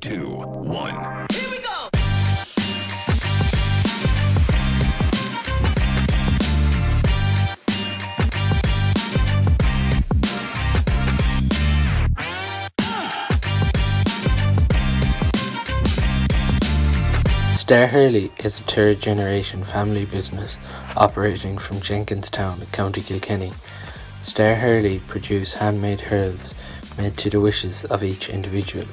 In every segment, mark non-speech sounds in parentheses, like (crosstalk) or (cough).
two, one. Here we go! Star Hurley is a third generation family business operating from Jenkinstown, County Kilkenny. Star Hurley produce handmade hurls made to the wishes of each individual.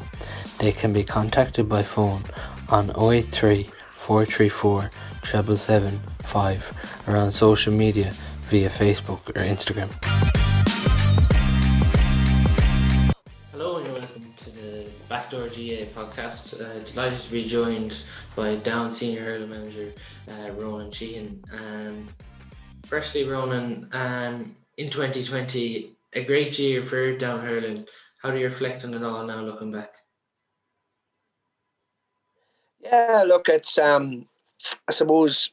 They can be contacted by phone on 083 434 775 or on social media via Facebook or Instagram. Hello and welcome to the Backdoor GAA podcast. Uh, delighted to be joined by Down Senior Hurling Manager uh, Ronan Sheehan. Um, firstly, Ronan, um, in 2020, a great year for Down Hurling. How do you reflect on it all now looking back? Yeah, look, it's um, I suppose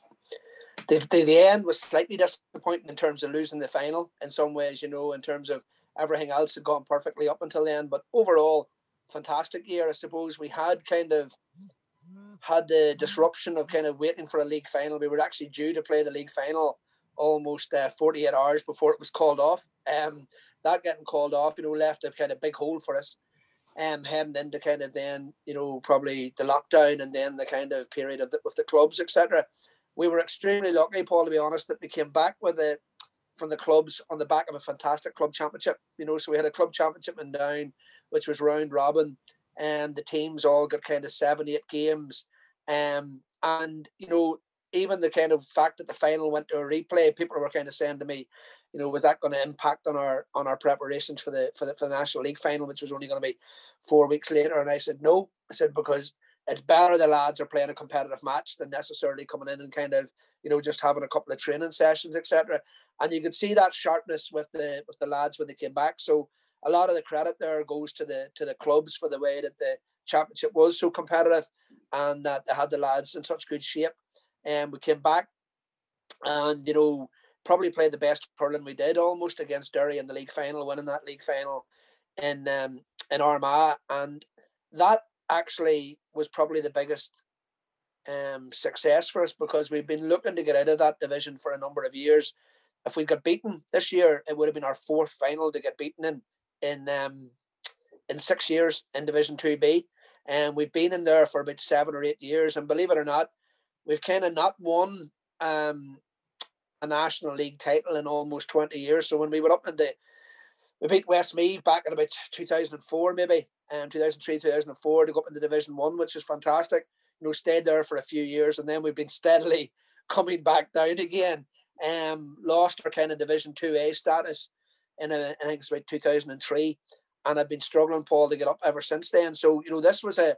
the, the the end was slightly disappointing in terms of losing the final. In some ways, you know, in terms of everything else had gone perfectly up until then. But overall, fantastic year. I suppose we had kind of had the disruption of kind of waiting for a league final. We were actually due to play the league final almost uh, 48 hours before it was called off. Um, that getting called off, you know, left a kind of big hole for us. Um, heading into kind of then, you know, probably the lockdown and then the kind of period of the, with the clubs, etc. We were extremely lucky, Paul, to be honest, that we came back with it from the clubs on the back of a fantastic club championship. You know, so we had a club championship in down, which was round robin, and the teams all got kind of seven, eight games. Um, and you know, even the kind of fact that the final went to a replay, people were kind of saying to me, you know, was that going to impact on our on our preparations for the for the for the National League final, which was only going to be four weeks later? And I said no. I said because it's better the lads are playing a competitive match than necessarily coming in and kind of you know just having a couple of training sessions, etc. And you could see that sharpness with the with the lads when they came back. So a lot of the credit there goes to the to the clubs for the way that the championship was so competitive and that they had the lads in such good shape. And we came back and, you know, probably played the best hurling we did almost against Derry in the league final, winning that league final in um, in Armagh. And that actually was probably the biggest um, success for us because we've been looking to get out of that division for a number of years. If we got beaten this year, it would have been our fourth final to get beaten in in um, in six years in Division Two B, and we've been in there for about seven or eight years. And believe it or not, we've kind of not won um, a National League title in almost twenty years. So when we were up in the we beat Westmeath back in about 2004, maybe, um, 2003, 2004 to go up into Division One, which is fantastic. You know, stayed there for a few years, and then we've been steadily (laughs) coming back down again. Um, lost our kind of Division Two A status in a, I think it's about 2003, and I've been struggling, Paul, to get up ever since then. So you know, this was a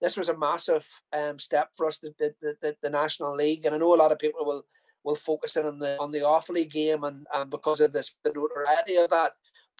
this was a massive um, step for us, the, the, the, the National League, and I know a lot of people will will focus in on the on the Offaly game and, and because of this the notoriety of that.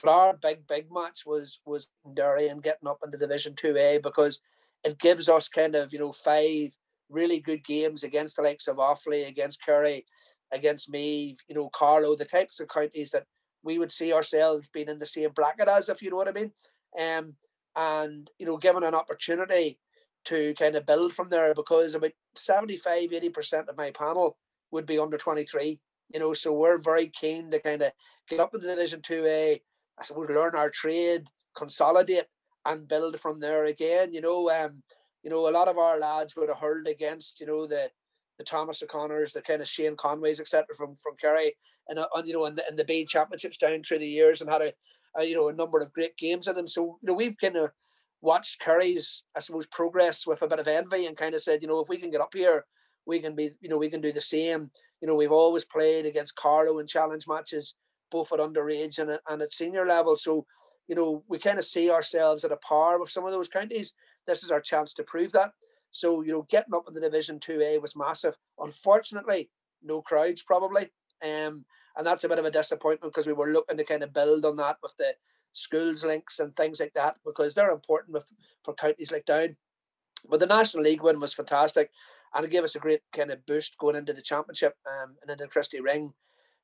But our big big match was was Derry and getting up into Division Two A because it gives us kind of you know five really good games against the likes of Offaly, against Kerry, against me, you know Carlow, the types of counties that we would see ourselves being in the same bracket as, if you know what I mean. Um, and you know, given an opportunity to kind of build from there because about 75 80% of my panel would be under 23 you know so we're very keen to kind of get up into division 2a i suppose learn our trade consolidate and build from there again you know um you know a lot of our lads would have hurled against you know the the Thomas O'Connors, the kind of Shane Conways, etc. from from Kerry, and uh, you know, in the in the B Championships down through the years, and had a, a, you know a number of great games in them. So you know, we've kind of watched Kerry's, I suppose, progress with a bit of envy, and kind of said, you know, if we can get up here, we can be, you know, we can do the same. You know, we've always played against Carlow in challenge matches, both at underage and and at senior level. So you know, we kind of see ourselves at a par with some of those counties. This is our chance to prove that. So, you know, getting up in the Division 2A was massive. Unfortunately, no crowds probably. Um, and that's a bit of a disappointment because we were looking to kind of build on that with the schools links and things like that because they're important with, for counties like Down. But the National League win was fantastic and it gave us a great kind of boost going into the championship um, and into Christy Ring,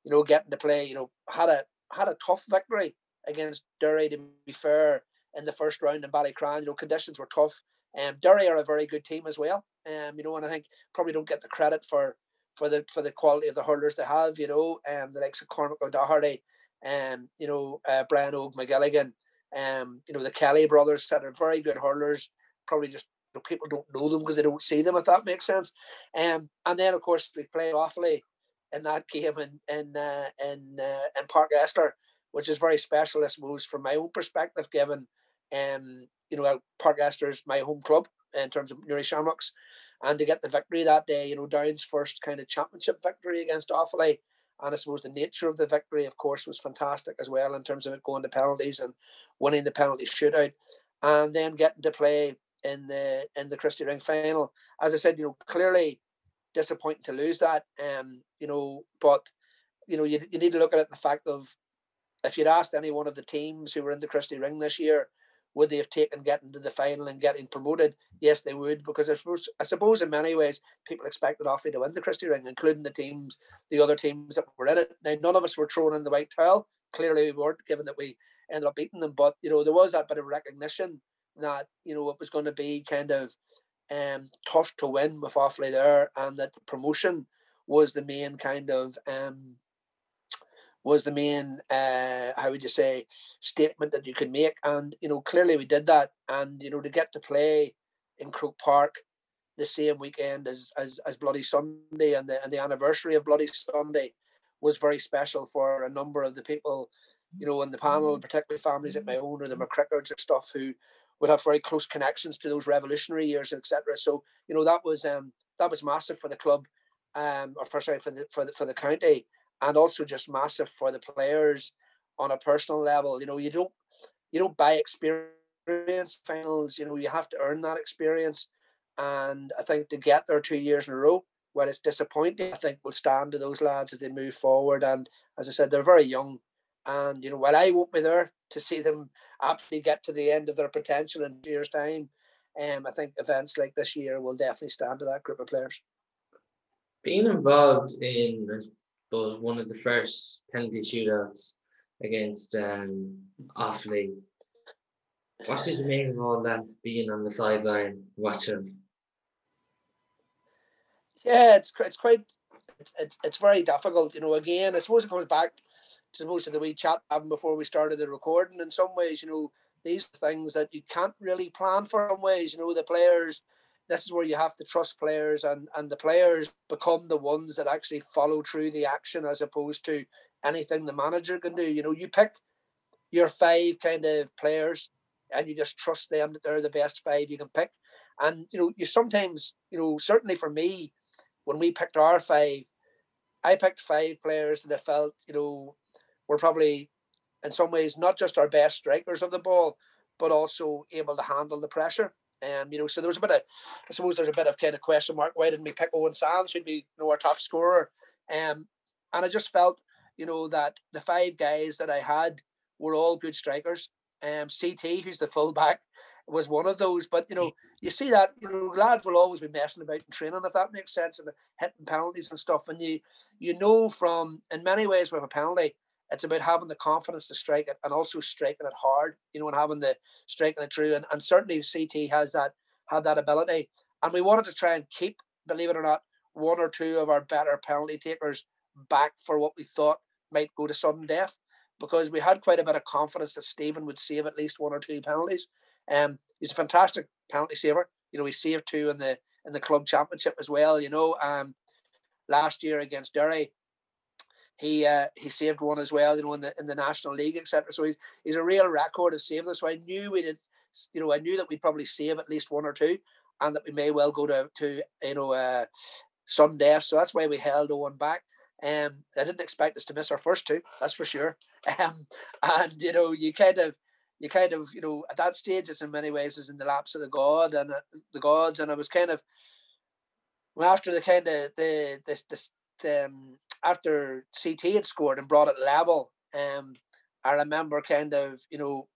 you know, getting to play, you know, had a had a tough victory against Derry to be fair in the first round in Ballycran. You know, conditions were tough. Um, Derry are a very good team as well. Um, you know, and I think probably don't get the credit for for the for the quality of the hurlers they have. You know, um, the likes of Cormac O'Doherty, um, you know, uh, Brian Og McGilligan, um, you know, the Kelly brothers that are very good hurlers. Probably just know, people don't know them because they don't see them. If that makes sense. Um, and then of course we play Offaly in that game in in uh, in uh, in Páirc Esler, which is very special, I suppose, from my own perspective, given um, you know, Park is my home club in terms of Newry Shamrocks. And to get the victory that day, you know, Down's first kind of championship victory against Offaly. And I suppose the nature of the victory, of course, was fantastic as well in terms of it going to penalties and winning the penalty shootout. And then getting to play in the in the Christy Ring final. As I said, you know, clearly disappointing to lose that. Um, you know, but you know, you, you need to look at it the fact of if you'd asked any one of the teams who were in the Christy Ring this year, would they have taken getting to the final and getting promoted? Yes, they would, because I suppose, I suppose in many ways people expected Offaly to win the Christy Ring, including the teams, the other teams that were in it. Now, none of us were thrown in the white towel. Clearly, we weren't, given that we ended up beating them. But you know, there was that bit of recognition that you know it was going to be kind of um, tough to win with Offaly there, and that the promotion was the main kind of um, was the main uh, how would you say statement that you could make. And you know clearly we did that. And you know to get to play in Croke Park the same weekend as as, as Bloody Sunday and the and the anniversary of Bloody Sunday was very special for a number of the people you know in the panel mm-hmm. particularly families like my own or the McCrickers and stuff who would have very close connections to those revolutionary years etc so you know that was um that was massive for the club um or for sorry for the for the for the county and also just massive for the players on a personal level. You know, you don't you don't buy experience finals. You know, you have to earn that experience. And I think to get there two years in a row, while it's disappointing, I think will stand to those lads as they move forward. And as I said, they're very young. And you know, while I won't be there to see them actually get to the end of their potential in two years' time, um, I think events like this year will definitely stand to that group of players. Being involved in but one of the first penalty shootouts against um, Offaly. What did you make of all that being on the sideline watching? Yeah, it's it's quite it's, it's, it's very difficult. You know, again, I suppose it comes back to most of the wee chat having before we started the recording. In some ways, you know, these things that you can't really plan for. In ways, you know, the players this is where you have to trust players and and the players become the ones that actually follow through the action as opposed to anything the manager can do you know you pick your five kind of players and you just trust them that they're the best five you can pick and you know you sometimes you know certainly for me when we picked our five i picked five players that i felt you know were probably in some ways not just our best strikers of the ball but also able to handle the pressure um, you know, so there was a bit of, I suppose there's a bit of kind of question mark. Why didn't we pick Owen Sands, who'd be, you know, our top scorer? Um, and I just felt, you know, that the five guys that I had were all good strikers. Um, CT, who's the fullback, was one of those. But you know, you see that you know lads will always be messing about in training, if that makes sense, and hitting penalties and stuff. And you you know from in many ways with a penalty, it's about having the confidence to strike it and also striking it hard, you know, and having the striking it true. And, and certainly CT has that had that ability. And we wanted to try and keep, believe it or not, one or two of our better penalty takers back for what we thought might go to sudden death. Because we had quite a bit of confidence that Stephen would save at least one or two penalties. Um, he's a fantastic penalty saver. You know, he saved two in the in the club championship as well. You know, um, last year against Derry, he uh, he saved one as well, you know, in the in the National League, etc. So he's he's a real record of saving. So I knew we did, you know, I knew that we'd probably save at least one or two, and that we may well go to to you know uh, sudden death. So that's why we held one back. Um, I didn't expect us to miss our first two, that's for sure. (laughs) Um, and you know, you kind of you kind of you know at that stage it's in many ways was in the laps of the god and uh, the gods, and I was kind of well, after the kind of the this this um after CT had scored and brought it level, um, I remember kind of you know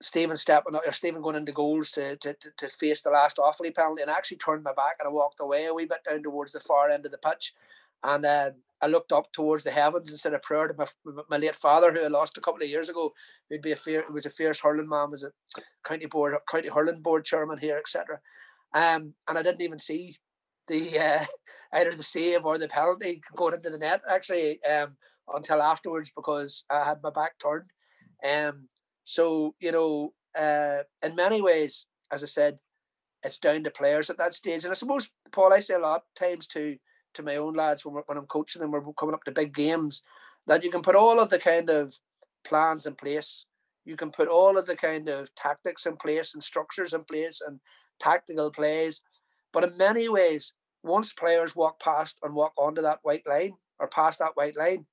Stephen stepping or Stephen going into goals to, to, to, to face the last Offaly penalty and I actually turned my back and I walked away a wee bit down towards the far end of the pitch. And uh, I looked up towards the heavens and said a prayer to my, my late father, who I lost a couple of years ago, who'd be a fair, was a fierce hurling man, was a county board, county hurling board chairman here, etc. Um, and I didn't even see the uh, (laughs) either the save or the penalty going into the net actually um, until afterwards because I had my back turned. Um, so you know, uh, in many ways, as I said, it's down to players at that stage. And I suppose, Paul, I say a lot times to to my own lads when, when I'm coaching them, we're coming up to big games, that you can put all of the kind of plans in place. You can put all of the kind of tactics in place and structures in place and tactical plays. But in many ways, once players walk past and walk onto that white line or past that white line,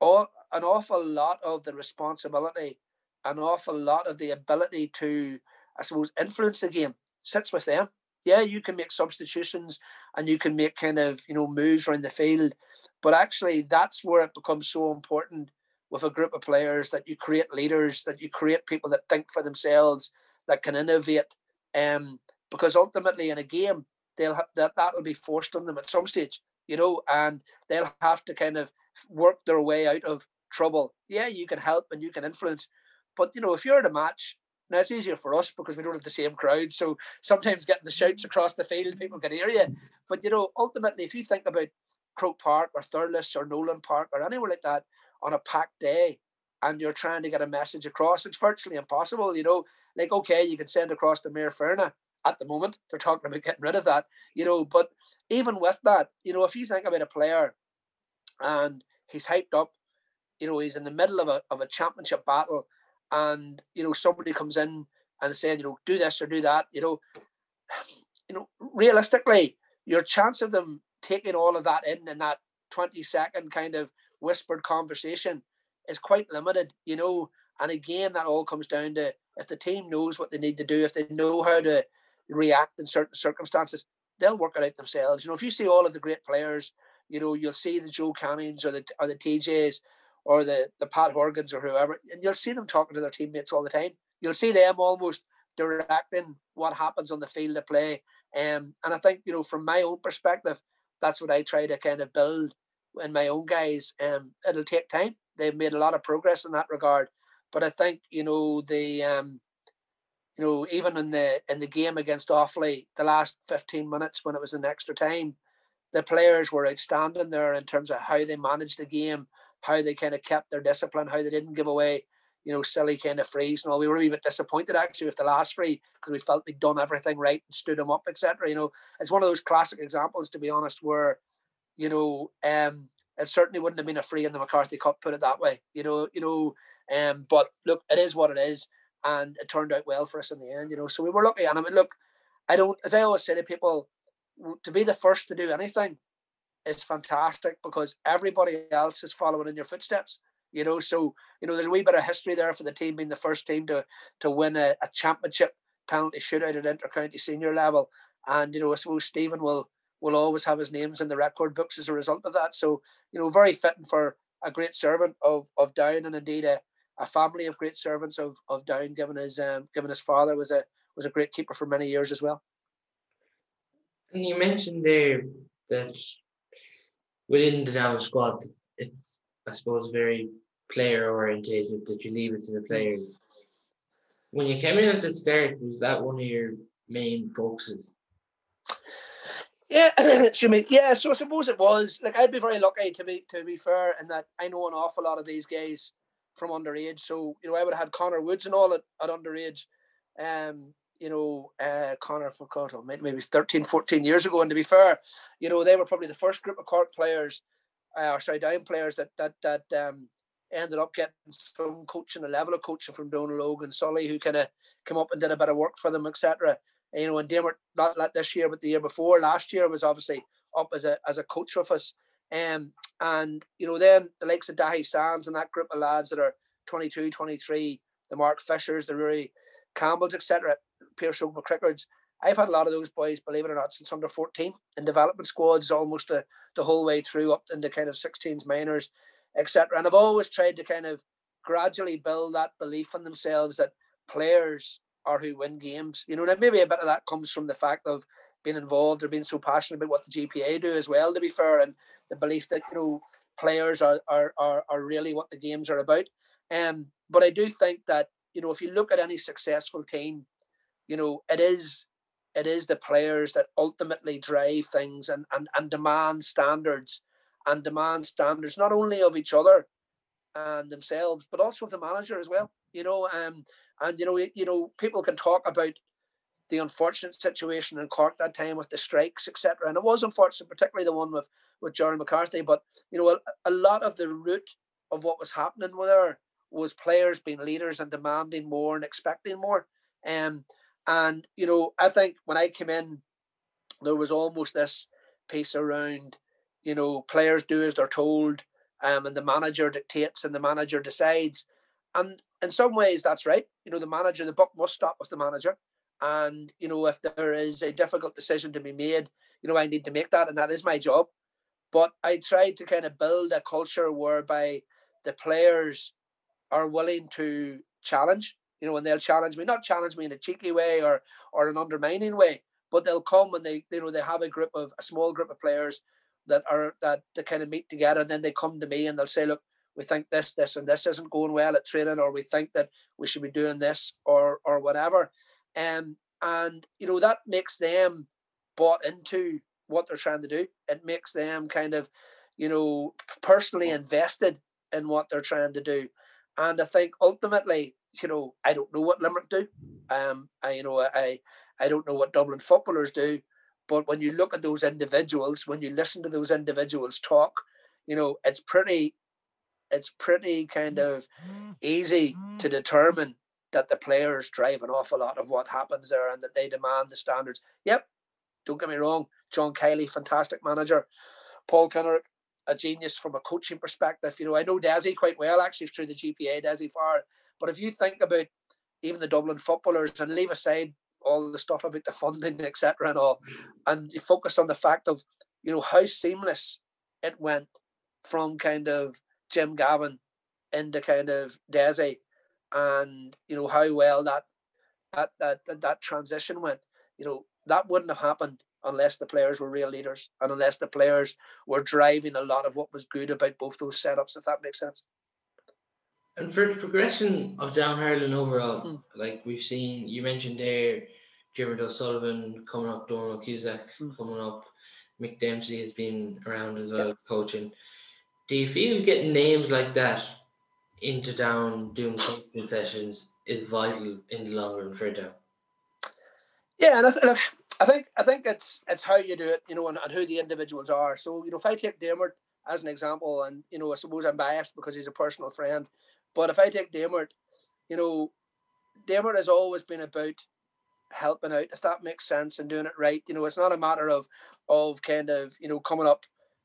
all an awful lot of the responsibility, an awful lot of the ability to, I suppose, influence the game sits with them. Yeah, you can make substitutions and you can make kind of, you know, moves around the field. But actually that's where it becomes so important with a group of players that you create leaders, that you create people that think for themselves, that can innovate. Um, because ultimately in a game, they'll have that that'll be forced on them at some stage, you know, and they'll have to kind of work their way out of trouble. Yeah, you can help and you can influence, but you know, if you're at a match, now it's easier for us because we don't have the same crowd. So sometimes getting the shouts across the field, people can hear you. But you know, ultimately, if you think about Croke Park or Thurles or Nolan Park or anywhere like that on a packed day, and you're trying to get a message across, it's virtually impossible. You know, like okay, you can send across the maor foirne at the moment. They're talking about getting rid of that. You know, but even with that, you know, if you think about a player and he's hyped up, you know, he's in the middle of a of a championship battle and you know somebody comes in and saying you know do this or do that you know you know realistically your chance of them taking all of that in in that 20 second kind of whispered conversation is quite limited you know and again that all comes down to if the team knows what they need to do if they know how to react in certain circumstances they'll work it out themselves. You know if you see all of the great players you know you'll see the Joe Cannings or the or the tjs or the the Pat Horgans or whoever, and you'll see them talking to their teammates all the time. You'll see them almost directing what happens on the field of play. Um, and I think you know, from my own perspective, that's what I try to kind of build in my own guys. Um, it'll take time. They've made a lot of progress in that regard, but I think you know the um, you know, even in the in the game against Offaly, the last 15 minutes when it was an extra time, the players were outstanding there in terms of how they managed the game, how they kind of kept their discipline, how they didn't give away, you know, silly kind of frees and all. We were a bit disappointed actually with the last free because we felt we'd done everything right and stood them up, etc. You know, it's one of those classic examples, to be honest, where, you know, um, it certainly wouldn't have been a free in the McCarthy Cup, put it that way. You know, you know, um, but look, it is what it is, and it turned out well for us in the end. You know, so we were lucky. And I mean, look, I don't, as I always say to people, to be the first to do anything is fantastic because everybody else is following in your footsteps. You know, so you know there's a wee bit of history there for the team being the first team to to win a, a championship penalty shootout at intercounty senior level. And you know, I suppose Stephen will will always have his names in the record books as a result of that. So you know, very fitting for a great servant of of Down and indeed a, a family of great servants of of Down, given his um, given his father was a was a great keeper for many years as well. And you mentioned there that within the Down squad, it's I suppose very player orientated that you leave it to the players. When you came in at the start, was that one of your main focuses? Yeah, (clears throat) excuse me. Yeah, so I suppose it was. Like I'd be very lucky to be to be fair, in that I know an awful lot of these guys from underage. So you know, I would have had Connor Woods and all at, at underage. Um, you know, uh, Connor Facoto, maybe 13, 14 years ago. And to be fair, you know, they were probably the first group of Cork players, uh, or sorry, Down players that that that um, ended up getting some coaching, a level of coaching from Donald Logan, Sully, who kind of came up and did a bit of work for them, etc. You know, and Dermot, not, not this year, but the year before, last year was obviously up as a as a coach with us. Um, and you know, then the likes of Daithí Sands and that group of lads that are 22, 23, the Mark Fishers, the Rory Campbells, etc. Pierce Oak. I've had a lot of those boys, believe it or not, since under 14 in development squads almost the, the whole way through up into kind of 16s minors, etc. And I've always tried to kind of gradually build that belief in themselves that players are who win games. You know, and maybe a bit of that comes from the fact of being involved or being so passionate about what the GPA do as well. To be fair, and the belief that you know players are are are, are really what the games are about. Um, but I do think that you know if you look at any successful team, you know it is it is the players that ultimately drive things and and, and demand standards and demand standards not only of each other and themselves, but also of the manager as well. You know, um, and you know, you know, people can talk about the unfortunate situation in Cork that time with the strikes, etc. And it was unfortunate, particularly the one with with Jerry McCarthy. But you know, a, a lot of the root of what was happening there was players being leaders and demanding more and expecting more. Um, and you know, I think when I came in, there was almost this piece around, you know, players do as they're told, um, and the manager dictates and the manager decides. And in some ways, that's right. You know, the manager, the buck must stop with the manager. And, you know, if there is a difficult decision to be made, you know, I need to make that, and that is my job. But I tried to kind of build a culture whereby the players are willing to challenge, you know, and they'll challenge me, not challenge me in a cheeky way or or an undermining way, but they'll come and they, you know, they have a group of a small group of players that are that they kind of meet together and then they come to me and they'll say, look, we think this, this, and this isn't going well at training, or we think that we should be doing this or or whatever. Um, and you know, that makes them bought into what they're trying to do. It makes them kind of, you know, personally invested in what they're trying to do. And I think ultimately, you know, I don't know what Limerick do. Um, I you know, I I don't know what Dublin footballers do, but when you look at those individuals, when you listen to those individuals talk, you know, it's pretty it's pretty kind mm, of mm, easy to mm. determine that the players drive an awful lot of what happens there and that they demand the standards. Yep, don't get me wrong. John Kiely, fantastic manager. Paul Kinnerk, a genius from a coaching perspective. You know, I know Desi quite well actually through the GPA, Desi Farr. But if you think about even the Dublin footballers and leave aside all the stuff about the funding, etc., and all, and you focus on the fact of you know how seamless it went from kind of Jim Gavin into kind of Desi, and you know how well that that that that, that transition went. You know that wouldn't have happened unless the players were real leaders and unless the players were driving a lot of what was good about both those setups. If that makes sense. And for the progression of down hurling overall, mm. like we've seen, you mentioned there, Jeremy O'Sullivan coming up, Donald Cusack mm. coming up, Mick Dempsey has been around as well, coaching. Do you feel getting names like that into down doing coaching sessions is vital in the long run for down? Yeah, and I, th- I think I think it's it's how you do it, you know, and, and who the individuals are. So you know, if I take Dermot as an example, and you know, I suppose I'm biased because he's a personal friend, but if I take Dermot, you know, Dermot has always been about helping out, if that makes sense, and doing it right. You know, it's not a matter of of kind of you know coming up,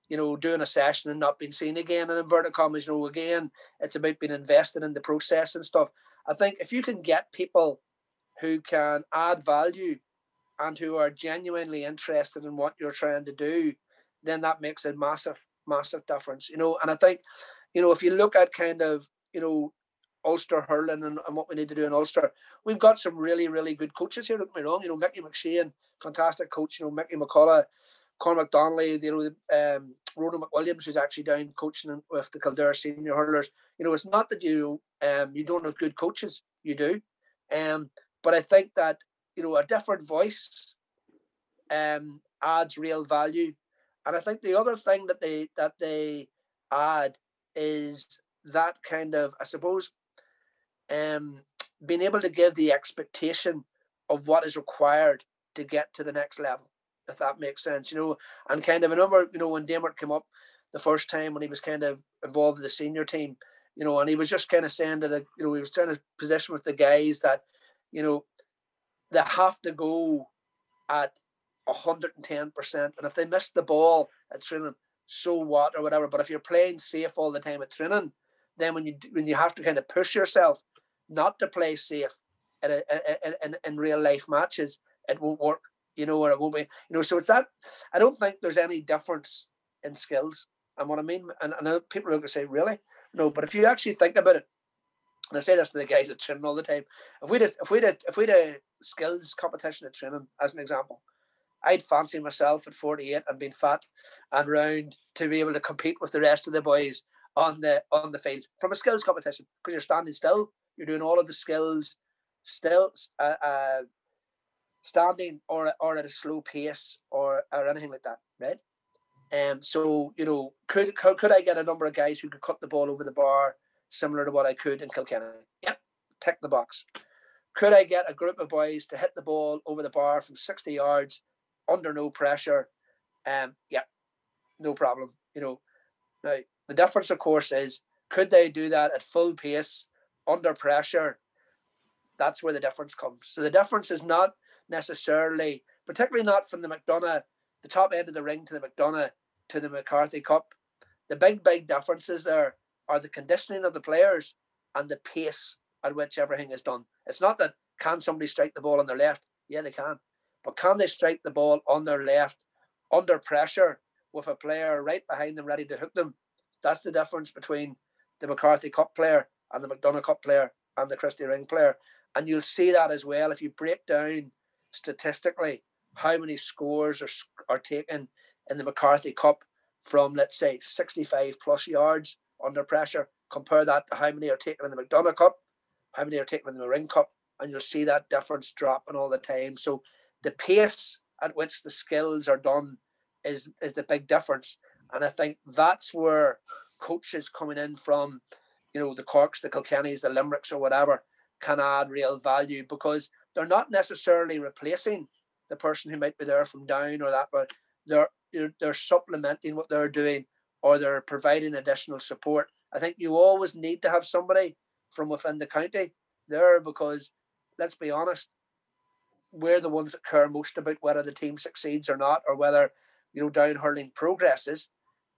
you know, doing a session and not being seen again. And inverted commas, you know, again, it's about being invested in the process and stuff. I think if you can get people who can add value and who are genuinely interested in what you're trying to do, then that makes a massive, massive difference. You know, and I think, you know, if you look at kind of, you know, Ulster hurling and, and what we need to do in Ulster. We've got some really, really good coaches here. Don't get me wrong. You know, Mickey McShane, fantastic coach. You know, Mickey McCullough, Cormac Donnelly, you know, um, Ronan McWilliams, who's actually down coaching with the Kildare senior hurlers. You know, it's not that you um you don't have good coaches. You do. Um, but I think that you know a different voice um adds real value. And I think the other thing that they that they add is that kind of I suppose um, being able to give the expectation of what is required to get to the next level, if that makes sense, you know, and kind of a number, you know, when Dermot came up the first time when he was kind of involved with the senior team, you know, and he was just kind of saying to the, you know, he was trying to position with the guys that, you know, they have to go at 110%. And if they miss the ball at training, so what or whatever. But if you're playing safe all the time at training, then when you when you have to kind of push yourself not to play safe in, a, in, in real life matches, it won't work. You know, or it won't be. You know, so it's that. I don't think there's any difference in skills. And what I mean, and I know people are going to say, really? No, but if you actually think about it, and I say this to the guys at training all the time, if we did, if we did, if we did skills competition at training, as an example, I'd fancy myself at 48 and being fat and round to be able to compete with the rest of the boys on the on the field from a skills competition because you're standing still, you're doing all of the skills still, uh, uh, standing or or at a slow pace or or anything like that, right? Um, so you know, could, could could I get a number of guys who could cut the ball over the bar similar to what I could in Kilkenny? Yep, tick the box. Could I get a group of boys to hit the ball over the bar from sixty yards under no pressure? Um, yep, no problem. You know, now the difference, of course, is could they do that at full pace under pressure? That's where the difference comes. So the difference is not necessarily, particularly not from the McDonagh, the top end of the ring to the McDonagh to the McCarthy Cup. The big, big differences there are the conditioning of the players and the pace at which everything is done. It's not that can somebody strike the ball on their left? Yeah, they can. But can they strike the ball on their left under pressure with a player right behind them ready to hook them? That's the difference between the McCarthy Cup player and the McDonagh Cup player and the Christy Ring player. And you'll see that as well if you break down statistically how many scores are, are taken in the McCarthy Cup from, let's say, 65 plus yards under pressure. Compare that to how many are taken in the McDonagh Cup, how many are taken in the Ring Cup, and you'll see that difference dropping all the time. So the pace at which the skills are done is is the big difference. And I think that's where coaches coming in from, you know, the Corks, the Kilkennys, the Limericks, or whatever, can add real value because they're not necessarily replacing the person who might be there from down or that, but they're they're supplementing what they're doing or they're providing additional support. I think you always need to have somebody from within the county there because let's be honest, we're the ones that care most about whether the team succeeds or not, or whether you know down hurling progresses.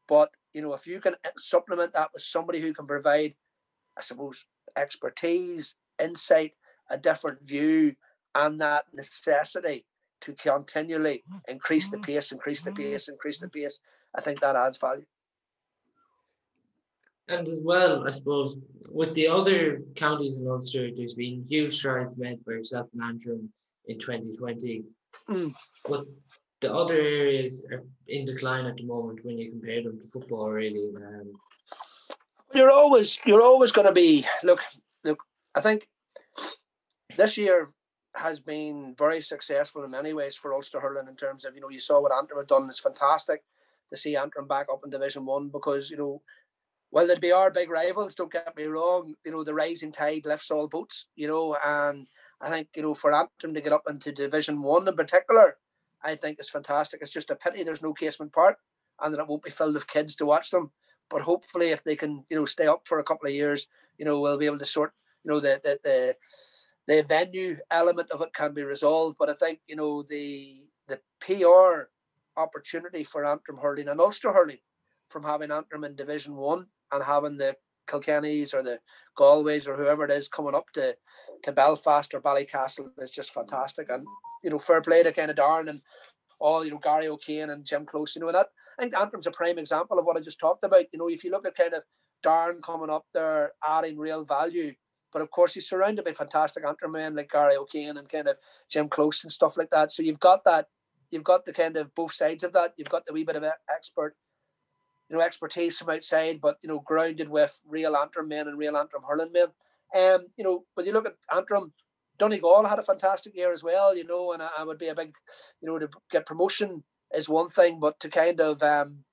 But you know, if you can eh, supplement that with somebody who can provide, I suppose, expertise, insight, a different view, and that necessity to continually mm, increase the mm, pace, increase the mm, pace, increase the pace. I think that adds value. And as well, I suppose, with the other counties in Ulster, there's been huge strides made by yourself and Antrim in 2020. Mm. But the other areas are in decline at the moment when you compare them to football, really. Um, you're always you're always going to be look look. I think this year has been very successful in many ways for Ulster hurling in terms of you know you saw what Antrim have done. It's fantastic to see Antrim back up in Division One because you know well they'd be our big rivals. Don't get me wrong. You know the rising tide lifts all boats. You know, and I think you know for Antrim to get up into Division One in particular, I think is fantastic. It's just a pity there's no Casement Park and that it won't be filled with kids to watch them. But hopefully, if they can, you know, stay up for a couple of years, you know, we'll be able to sort, you know, the the the the venue element of it can be resolved. But I think you know the the PR opportunity for Antrim hurling and Ulster hurling from having Antrim in Division One and having the Kilkennys or the Galways or whoever it is coming up to to Belfast or Ballycastle is just fantastic. And you know, fair play to kind of Darren and all you know Gary O'Kane and Jim Close. You know, and that I think Antrim's a prime example of what I just talked about. You know, if you look at kind of Darren coming up there, adding real value. But of course, he's surrounded by fantastic Antrim men like Gary O'Kane and kind of Jim Close and stuff like that. So you've got that, you've got the kind of both sides of that. You've got the wee bit of expert you know, expertise from outside, but you know, grounded with real Antrim men and real Antrim hurling men. Um, you know, when you look at Antrim, Donegal had a fantastic year as well, you know, and I, I, would be a big, you know, to get promotion is one thing, but to kind of, um,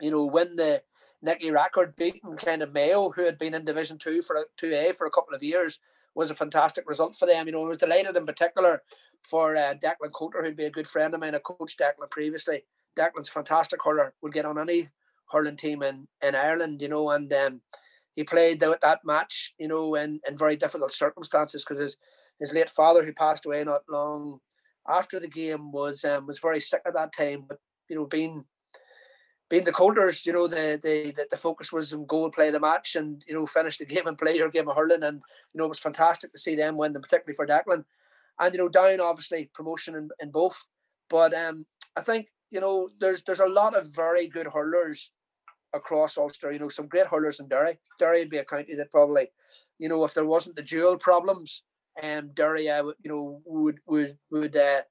you know, win the Nicky Rackard beating kind of Mayo, who had been in Division Two for two A for a couple of years, was a fantastic result for them. You know, I was delighted in particular for uh, Declan Coulter, who'd be a good friend of mine. I coached Declan previously. Declan's fantastic hurler. Would get on any hurling team in, in Ireland, you know, and um, he played that, that match, you know, in, in very difficult circumstances because his, his late father, who passed away not long after the game, was um, was very sick at that time. But you know, being being the Coulters, you know, the, the the focus was on go and play the match and you know finish the game and play your game of hurling, and you know it was fantastic to see them win, particularly for Declan. And you know, down obviously promotion in, in both, but um, I think you know there's there's a lot of very good hurlers across Ulster. You know, some great hurlers in Derry. Derry would be a county that probably, you know, if there wasn't the dual problems, um, Derry, uh, would, you know, would would would uh,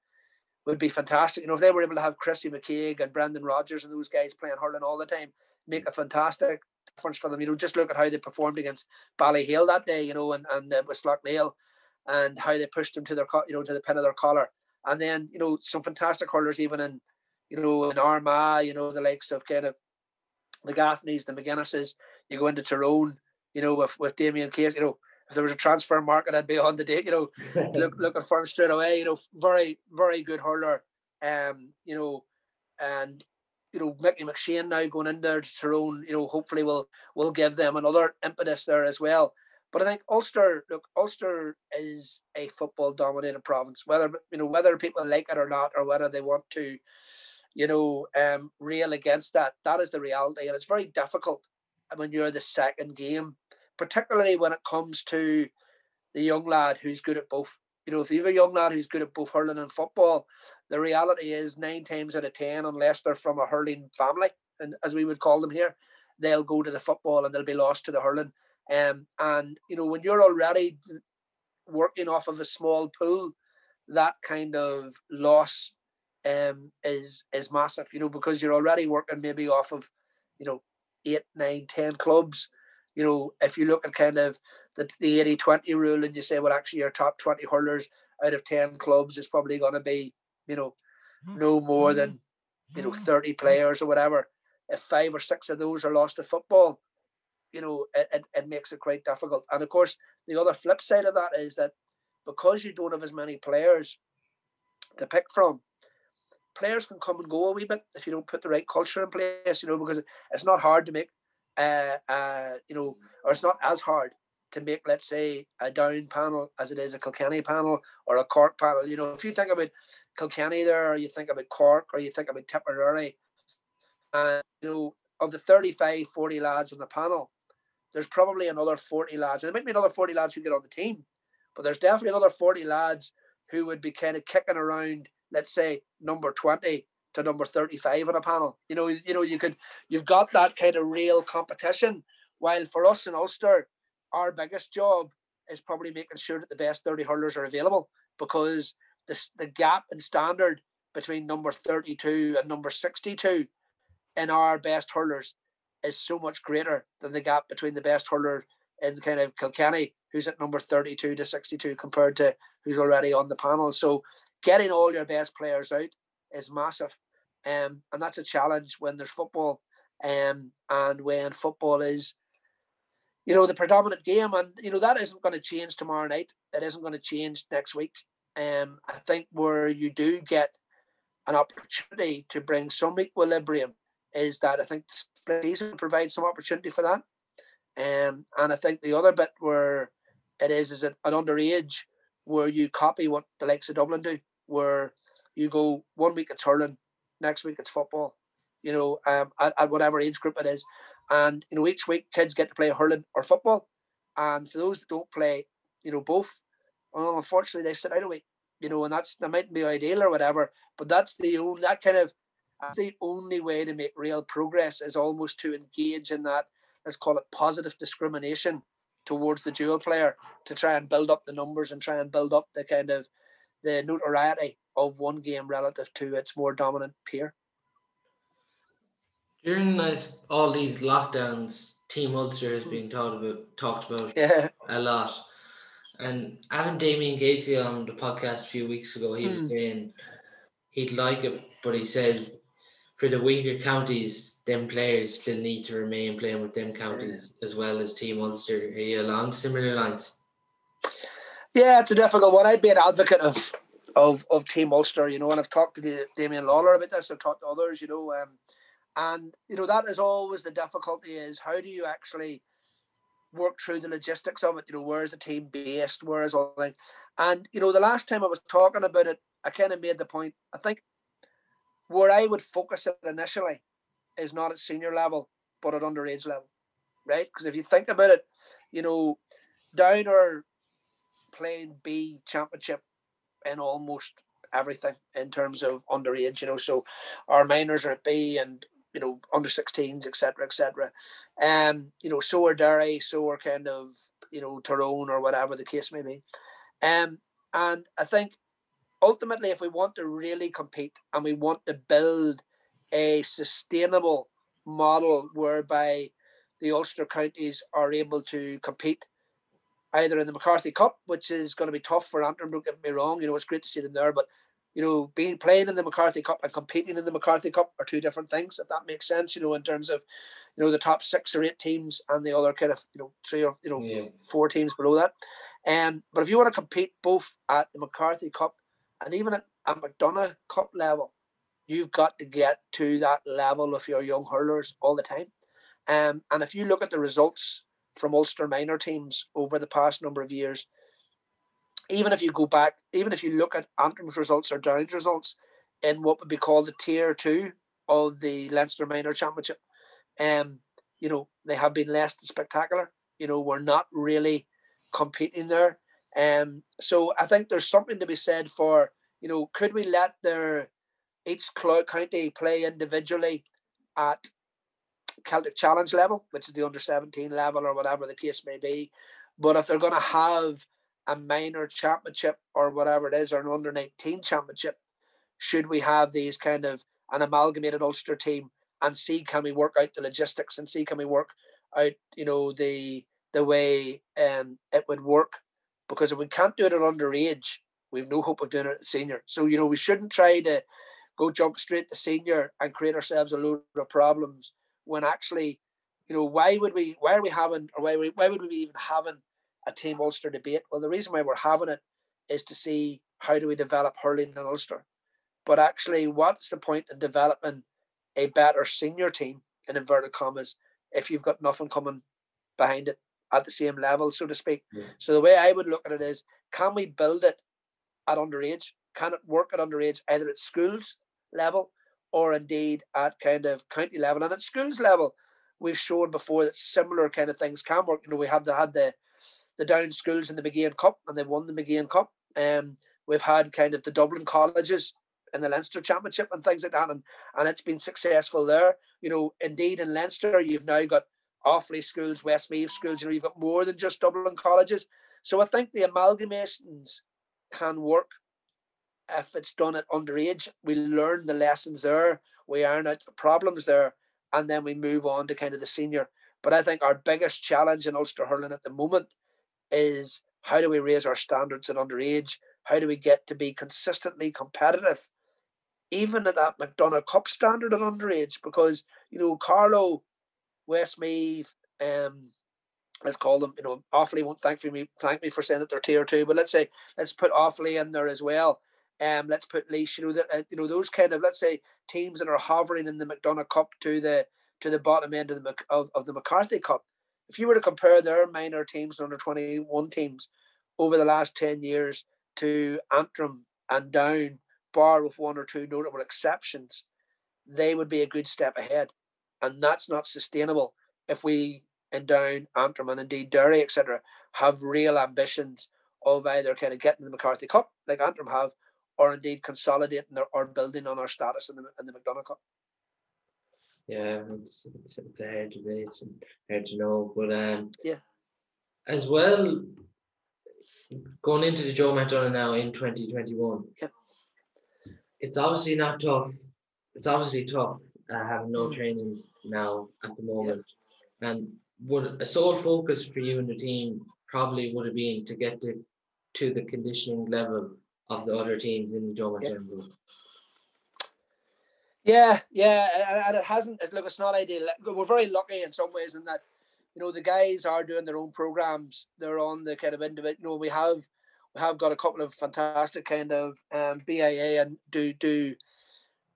would be fantastic. You know, if they were able to have Chrissy McKaigue and Brendan Rodgers and those guys playing hurling all the time, make a fantastic difference for them. You know, just look at how they performed against Ballyhale that day, you know, and, and uh, with Slaughtneil and how they pushed them to their, you know, to the pin of their collar. And then, you know, some fantastic hurlers even in, you know, in Armagh, you know, the likes of kind of the Gaffneys, the McGuinnesses, you go into Tyrone, you know, with, with Damien Case, you know, if there was a transfer market, I'd be on the date, you know, (laughs) look looking for him straight away, you know, very, very good hurler. Um, you know, and you know, Mickey McShane now going in there to Tyrone, you know, hopefully will will give them another impetus there as well. But I think Ulster, look, Ulster is a football dominated province. Whether you know whether people like it or not, or whether they want to, you know, um, rail against that, that is the reality, and it's very difficult when you're the second game, particularly when it comes to the young lad who's good at both. You know, if you have a young lad who's good at both hurling and football, the reality is nine times out of ten, unless they're from a hurling family, and as we would call them here, they'll go to the football and they'll be lost to the hurling. Um, and you know, when you're already working off of a small pool, that kind of loss um, is is massive. You know, because you're already working maybe off of, you know, eight, nine, ten clubs. You know, if you look at kind of the the 80-20 rule and you say, well, actually, your top twenty hurlers out of ten clubs is probably going to be, you know, hmm. no more than, hmm. you know, hmm. thirty players or whatever. If five or six of those are lost to football, you know, it, it, it makes it quite difficult. And of course, the other flip side of that is that because you don't have as many players to pick from, players can come and go a wee bit if you don't put the right culture in place, you know, because it's not hard to make, uh, uh, you know, or it's not as hard to make, let's say, a down panel as it is a Kilkenny panel or a Cork panel. You know, if you think about Kilkenny there, or you think about Cork, or you think about Tipperary, and, you know, of the 35, 40 lads on the panel, there's probably another 40 lads, and it might be another 40 lads who get on the team, but there's definitely another 40 lads who would be kind of kicking around, let's say, number 20 to number 35 on a panel. You know, you know, you could you've got that kind of real competition. While for us in Ulster, our biggest job is probably making sure that the best 30 hurlers are available because the, the gap in standard between number 32 and number 62 in our best hurlers is so much greater than the gap between the best hurler in kind of Kilkenny, who's at number 32 to 62, compared to who's already on the panel. So getting all your best players out is massive. Um, and that's a challenge when there's football um, and when football is, you know, the predominant game. And, you know, that isn't going to change tomorrow night. That isn't going to change next week. Um, I think where you do get an opportunity to bring some equilibrium is that I think split season provides some opportunity for that. Um, and I think the other bit where it is is an underage where you copy what the likes of Dublin do, where you go one week it's hurling, next week it's football, you know, um, at, at whatever age group it is. And, you know, each week kids get to play hurling or football. And for those that don't play, you know, both, well, unfortunately they sit out a week, you know, and that's, that mightn't be ideal or whatever, but that's the only, that kind of the only way to make real progress is almost to engage in that, let's call it positive discrimination towards the dual player to try and build up the numbers and try and build up the kind of the notoriety of one game relative to its more dominant peer. During this, all these lockdowns, Team Ulster has been talked about talked about (laughs) yeah. a lot. And having Damien Casey on the podcast a few weeks ago, he mm. was hmm. saying he'd like it, but he says for the weaker counties, them players still need to remain playing with them counties as well as Team Ulster. Are you along similar lines? Yeah, it's a difficult one. I'd be an advocate of of of Team Ulster, you know, and I've talked to the, Damien Lawler about this. I've talked to others, you know, um, and you know that is always the difficulty is how do you actually work through the logistics of it? You know, where is the team based? Where is all that? And you know, the last time I was talking about it, I kind of made the point. I think where I would focus it initially is not at senior level, but at underage level, right? Because if you think about it, you know, down or playing B championship in almost everything in terms of underage, you know. So our minors are at B and you know under 16s, etc., etc. Um, you know, so are Derry, so are kind of you know Tyrone or whatever the case may be. Um, and I think ultimately, if we want to really compete and we want to build a sustainable model whereby the Ulster counties are able to compete either in the McCarthy Cup, which is going to be tough for Antrim, don't get me wrong, you know, it's great to see them there, but you know, being playing in the McCarthy Cup and competing in the McCarthy Cup are two different things, if that makes sense, you know, in terms of, you know, the top six or eight teams and the other kind of, you know, three or, you know, yeah. four teams below that. Um, but if you want to compete both at the McCarthy Cup and even at a McDonagh Cup level, you've got to get to that level of your young hurlers all the time. Um, and if you look at the results from Ulster minor teams over the past number of years, even if you go back, even if you look at Antrim's results or Down's results in what would be called the tier two of the Leinster Minor Championship, um, you know, they have been less than spectacular. You know, we're not really competing there. Um, so I think there's something to be said for, you know, could we let their each county play individually at Celtic Challenge level, which is the under 17 level or whatever the case may be. But if they're going to have a minor championship or whatever it is, or an under 19 championship, should we have these kind of an amalgamated Ulster team and see can we work out the logistics and see can we work out, you know, the the way um it would work. Because if we can't do it at underage, we've no hope of doing it at senior. So, you know, we shouldn't try to go jump straight to senior and create ourselves a load of problems when actually, you know, why would we why are we having or why why would we even having a team Ulster debate. Well, the reason why we're having it is to see how do we develop hurling in Ulster. But actually, what's the point in developing a better senior team in inverted commas if you've got nothing coming behind it at the same level, so to speak? Yeah. So the way I would look at it is, can we build it at underage? Can it work at underage, either at schools level or indeed at kind of county level? And at schools level, we've shown before that similar kind of things can work. You know, we have the, had the the down schools in the Mageean Cup and they won the Mageean Cup. Um, we've had kind of the Dublin colleges in the Leinster Championship and things like that, and, and it's been successful there. You know, indeed in Leinster, you've now got Offaly schools, Westmeath schools, you know, you've got more than just Dublin colleges. So I think the amalgamations can work if it's done at underage. We learn the lessons there, we iron out the problems there, and then we move on to kind of the senior. But I think our biggest challenge in Ulster hurling at the moment is how do we raise our standards at underage? How do we get to be consistently competitive, even at that McDonagh Cup standard at underage? Because you know, Carlow, Westmeath, um, let's call them, you know, Offaly won't thank me thank me for saying that they're tier two, but let's say let's put Offaly in there as well. Um, let's put Laois, you know, that uh, you know those kind of let's say teams that are hovering in the McDonagh Cup to the to the bottom end of the of, of the McCarthy Cup if you were to compare their minor teams and under 21 teams over the last 10 years to Antrim and Down, bar with one or two notable exceptions, they would be a good step ahead. And that's not sustainable if we in Down, Antrim, and indeed Derry, etc., have real ambitions of either kind of getting the McCarthy Cup, like Antrim have, or indeed consolidating or, or building on our status in the, in the McDonagh Cup yeah, it's, it's hard to rate and hard to know. But um, yeah, as well, going into the Joe McDonagh now in 2021, yeah. it's obviously not tough. It's obviously tough uh, having no mm. training now at the moment. Yeah. And would a sole focus for you and the team probably would have been to get to, to the conditioning level of the other teams in the Joe yeah. Yeah, yeah, and it hasn't. Look, it's not ideal. We're very lucky in some ways in that, you know, the guys are doing their own programs. They're on the kind of individual. You know, we have we have got a couple of fantastic kind of um, BIA and do do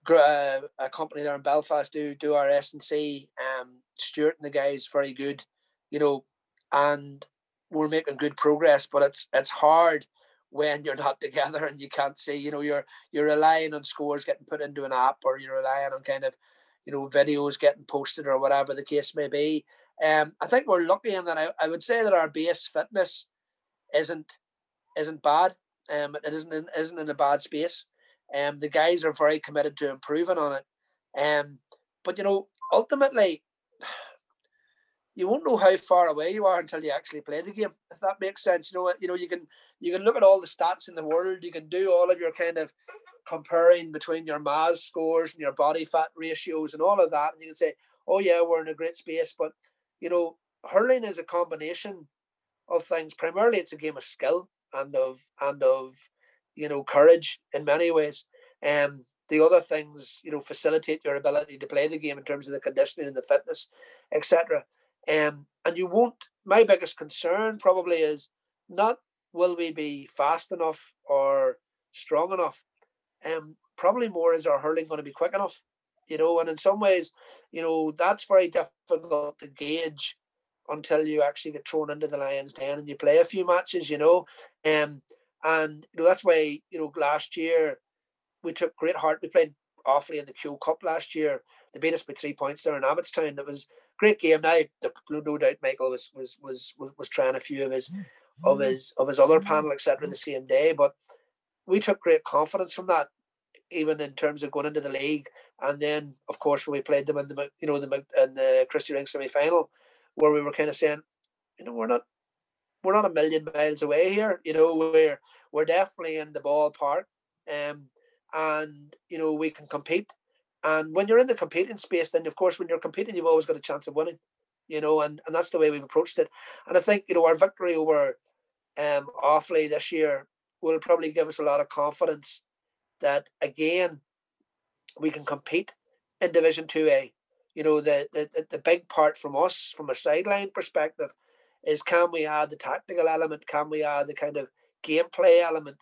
uh, a company there in Belfast do do our S and C. Um, Stuart and the guys very good, you know, and we're making good progress. But it's it's hard when you're not (laughs) together and you can't see, you know, you're you're relying on scores getting put into an app or you're relying on kind of, you know, videos getting posted or whatever the case may be. Um, I think we're lucky in that I, I would say that our base fitness isn't isn't bad. Um, it isn't in, isn't in a bad space. Um, the guys are very committed to improving on it. Um, but you know, ultimately, you won't know how far away you are until you actually play the game. If that makes sense, you know, you know, you can you can look at all the stats in the world. You can do all of your kind of comparing between your mass scores and your body fat ratios and all of that, and you can say, oh yeah, we're in a great space. But you know, hurling is a combination of things. Primarily, it's a game of skill and of and of you know courage in many ways. Um, the other things, you know, facilitate your ability to play the game in terms of the conditioning and the fitness, etc. Um, and you won't. My biggest concern probably is not will we be fast enough or strong enough. Um, probably more is our hurling going to be quick enough, you know. And in some ways, you know, that's very difficult to gauge until you actually get thrown into the Lions Den and you play a few matches, you know. Um, and you know that's why you know last year we took great heart. We played awfully in the Kehoe Cup last year. They beat us by three points there in Abbotstown. It was great game. Now, no doubt, Michael was was was was trying a few of his mm-hmm. of his of his other mm-hmm. panel, etc. the same day. But we took great confidence from that, even in terms of going into the league. And then, of course, when we played them in the you know the in the Christy Ring semi final, where we were kind of saying, you know, we're not we're not a million miles away here. You know, we're we're definitely in the ballpark. Um, and you know we can compete. And when you're in the competing space, then of course when you're competing, you've always got a chance of winning. You know, and, and that's the way we've approached it. And I think you know our victory over um Offaly this year will probably give us a lot of confidence that again we can compete in Division Two A. You know, the, the the big part from us from a sideline perspective is can we add the tactical element? Can we add the kind of gameplay element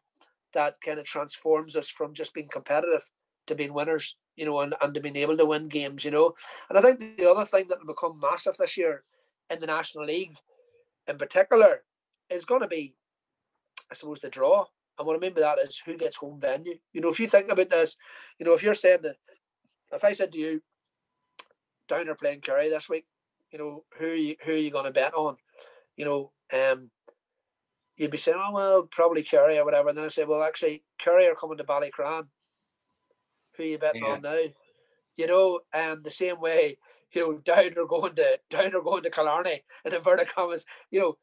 that kind of transforms us from just being competitive to being winners, you know, and, and to being able to win games, you know. And I think the other thing that will become massive this year in the National League in particular is going to be, I suppose, the draw. And what I mean by that is who gets home venue. You know, if you think about this, you know, if you're saying that, if I said to you, Downer playing Kerry this week, you know, who are you, who are you going to bet on? You know, um, you'd be saying, oh, well, probably Kerry or whatever. And then I say, well, actually, Kerry are coming to Ballycran. Who are you betting yeah. on now? You know, um, the same way, you know, down or going to down or going to Killarney in inverted commas, you know,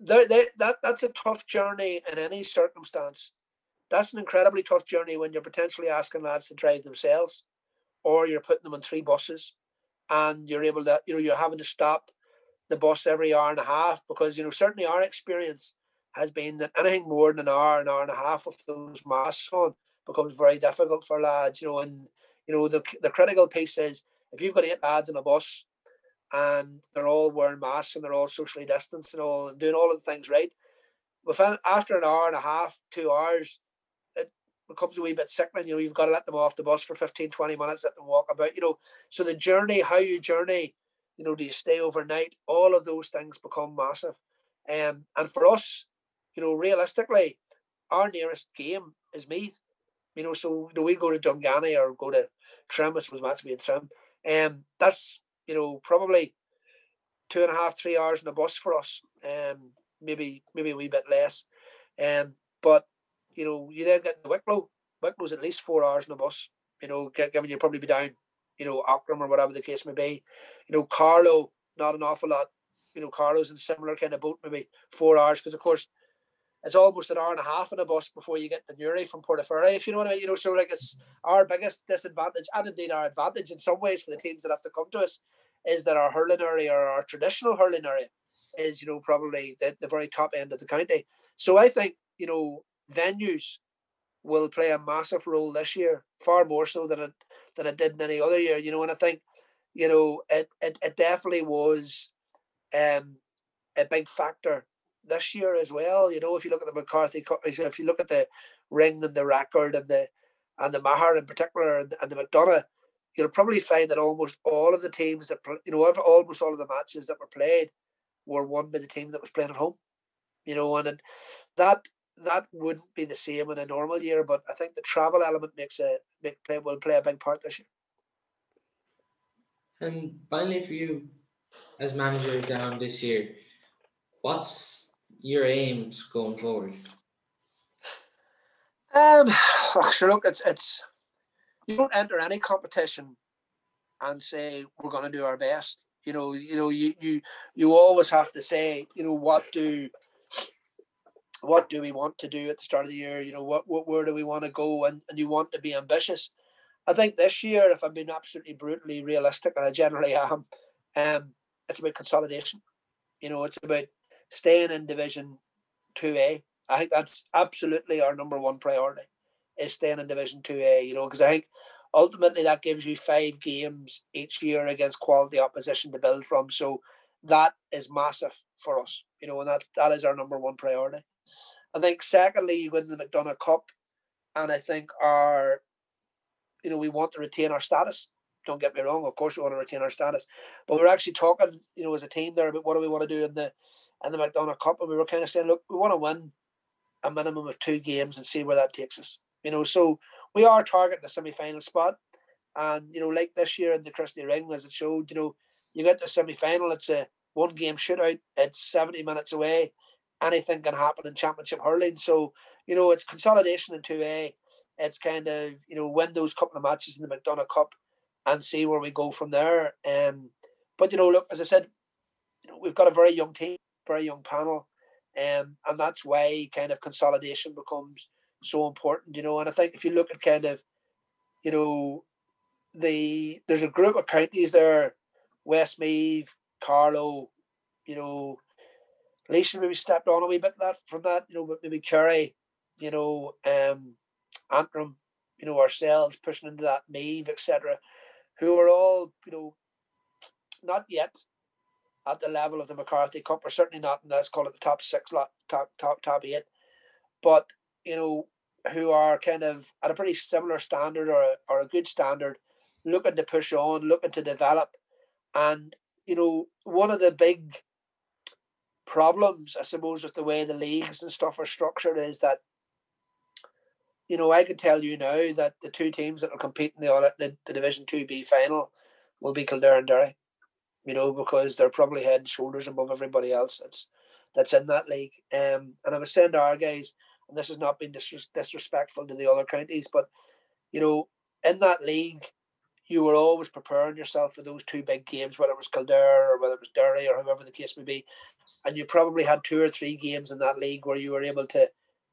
they, they, that that's a tough journey in any circumstance. That's an incredibly tough journey when you're potentially asking lads to drive themselves, or you're putting them on three buses, and you're able to, you know, you're having to stop the bus every hour and a half because you know certainly our experience has been that anything more than an hour, an hour and a half of those masks on becomes very difficult for lads, you know, and you know, the the critical piece is if you've got eight lads in a bus and they're all wearing masks and they're all socially distanced and all and doing all of the things right, within after an hour and a half, two hours, it becomes a wee bit sickening. You know, you've got to let them off the bus for 15, 20 minutes, let them walk about, you know. So the journey, how you journey, you know, do you stay overnight? All of those things become massive. Um, and for us, you know, realistically, our nearest game is Meath. You know, so you know, we go to Dunganny or go to Trim, I suppose that's being Trim. Um, that's you know probably two and a half, three hours in the bus for us. Um, maybe maybe a wee bit less. Um, but you know, you then get to Wicklow. Wicklow's at least four hours in the bus. You know, given you probably be down, you know, Aughrim or whatever the case may be. You know, Carlow, not an awful lot. You know, Carlow's in a similar kind of boat, maybe four hours, because of course it's almost an hour and a half in a bus before you get to Newry from Portaferry, if you know what I mean. You know, so like it's our biggest disadvantage and indeed our advantage in some ways for the teams that have to come to us is that our hurling area or our traditional hurling area is, you know, probably the, the very top end of the county. So I think, you know, venues will play a massive role this year, far more so than it than it did in any other year. You know, and I think, you know, it it, it definitely was um a big factor this year as well. You know, if you look at the McCarthy, if you look at the ring and the Rackard and the and the Meagher in particular and, and the McDonagh, you'll probably find that almost all of the teams that you know, almost all of the matches that were played were won by the team that was playing at home. You know, and, and that that wouldn't be the same in a normal year, but I think the travel element makes a make play will play a big part this year. And finally, for you, as manager down this year, what's your aims going forward? Um, (sighs) sure. Look, it's it's you don't enter any competition and say we're going to do our best. You know, you know, you you you always have to say, you know, what do what do we want to do at the start of the year? You know, what, what where do we want to go? And, and you want to be ambitious. I think this year, if I'm being absolutely brutally realistic, and I generally am, um, it's about consolidation. You know, it's about staying in Division Two A. I think that's absolutely our number one priority is staying in Division Two A. You know, because I think ultimately that gives you five games each year against quality opposition to build from. So that is massive for us. You know, and that that is our number one priority. I think secondly, you win the McDonagh Cup, and I think our, you know, we want to retain our status. Don't get me wrong. Of course, we want to retain our status, but we're actually talking, you know, as a team there about what do we want to do in the in the McDonagh Cup, and we were kind of saying, look, we want to win a minimum of two games and see where that takes us. You know, so we are targeting the semi-final spot, and you know, like this year in the Christy Ring, as it showed, you know, you get to semi-final, it's a one game shootout, it's seventy minutes away anything can happen in championship hurling. So, you know, it's consolidation in 2A. It's kind of, you know, win those couple of matches in the McDonagh Cup and see where we go from there. Um, but, you know, look, as I said, you know, we've got a very young team, very young panel. Um, and that's why kind of consolidation becomes so important, you know. And I think if you look at kind of, you know, the there's a group of counties there, Westmeath, Carlow, you know, Laois maybe stepped on a wee bit that from that, you know, but maybe Kerry, you know, um, Antrim, you know, ourselves pushing into that Meath, etc., who are all, you know, not yet at the level of the McCarthy Cup, or certainly not in let's call it the top six, lot top top top eight, but you know, who are kind of at a pretty similar standard or a, or a good standard, looking to push on, looking to develop, and you know, one of the big problems, I suppose, with the way the leagues and stuff are structured is that, you know, I can tell you now that the two teams that will compete in the, the, the Division 2B final will be Kildare and Derry, you know, because they're probably head and shoulders above everybody else that's that's in that league. Um, and I was saying to our guys, and this has not been disres- disrespectful to the other counties, but, you know, in that league, you were always preparing yourself for those two big games, whether it was Kildare or whether it was Derry or whoever the case may be. And you probably had two or three games in that league where you were able to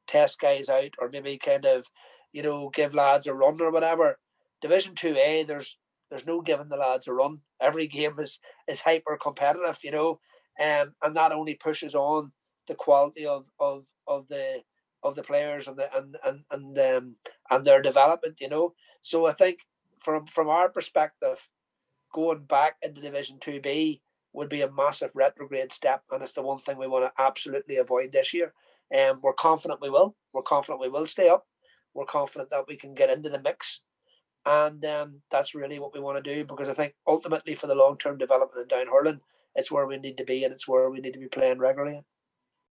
test guys out or maybe kind of, you know, give lads a run or whatever. Division two A, there's there's no giving the lads a run. Every game is is hyper competitive, you know, um, and that only pushes on the quality of of of the of the players and the and and and um and their development, you know. So I think from from our perspective, going back into Division Two B would be a massive retrograde step, and it's the one thing we want to absolutely avoid this year. And um, we're confident we will. We're confident we will stay up. We're confident that we can get into the mix, and um, that's really what we want to do because I think ultimately for the long term development in down hurling, it's where we need to be and it's where we need to be playing regularly.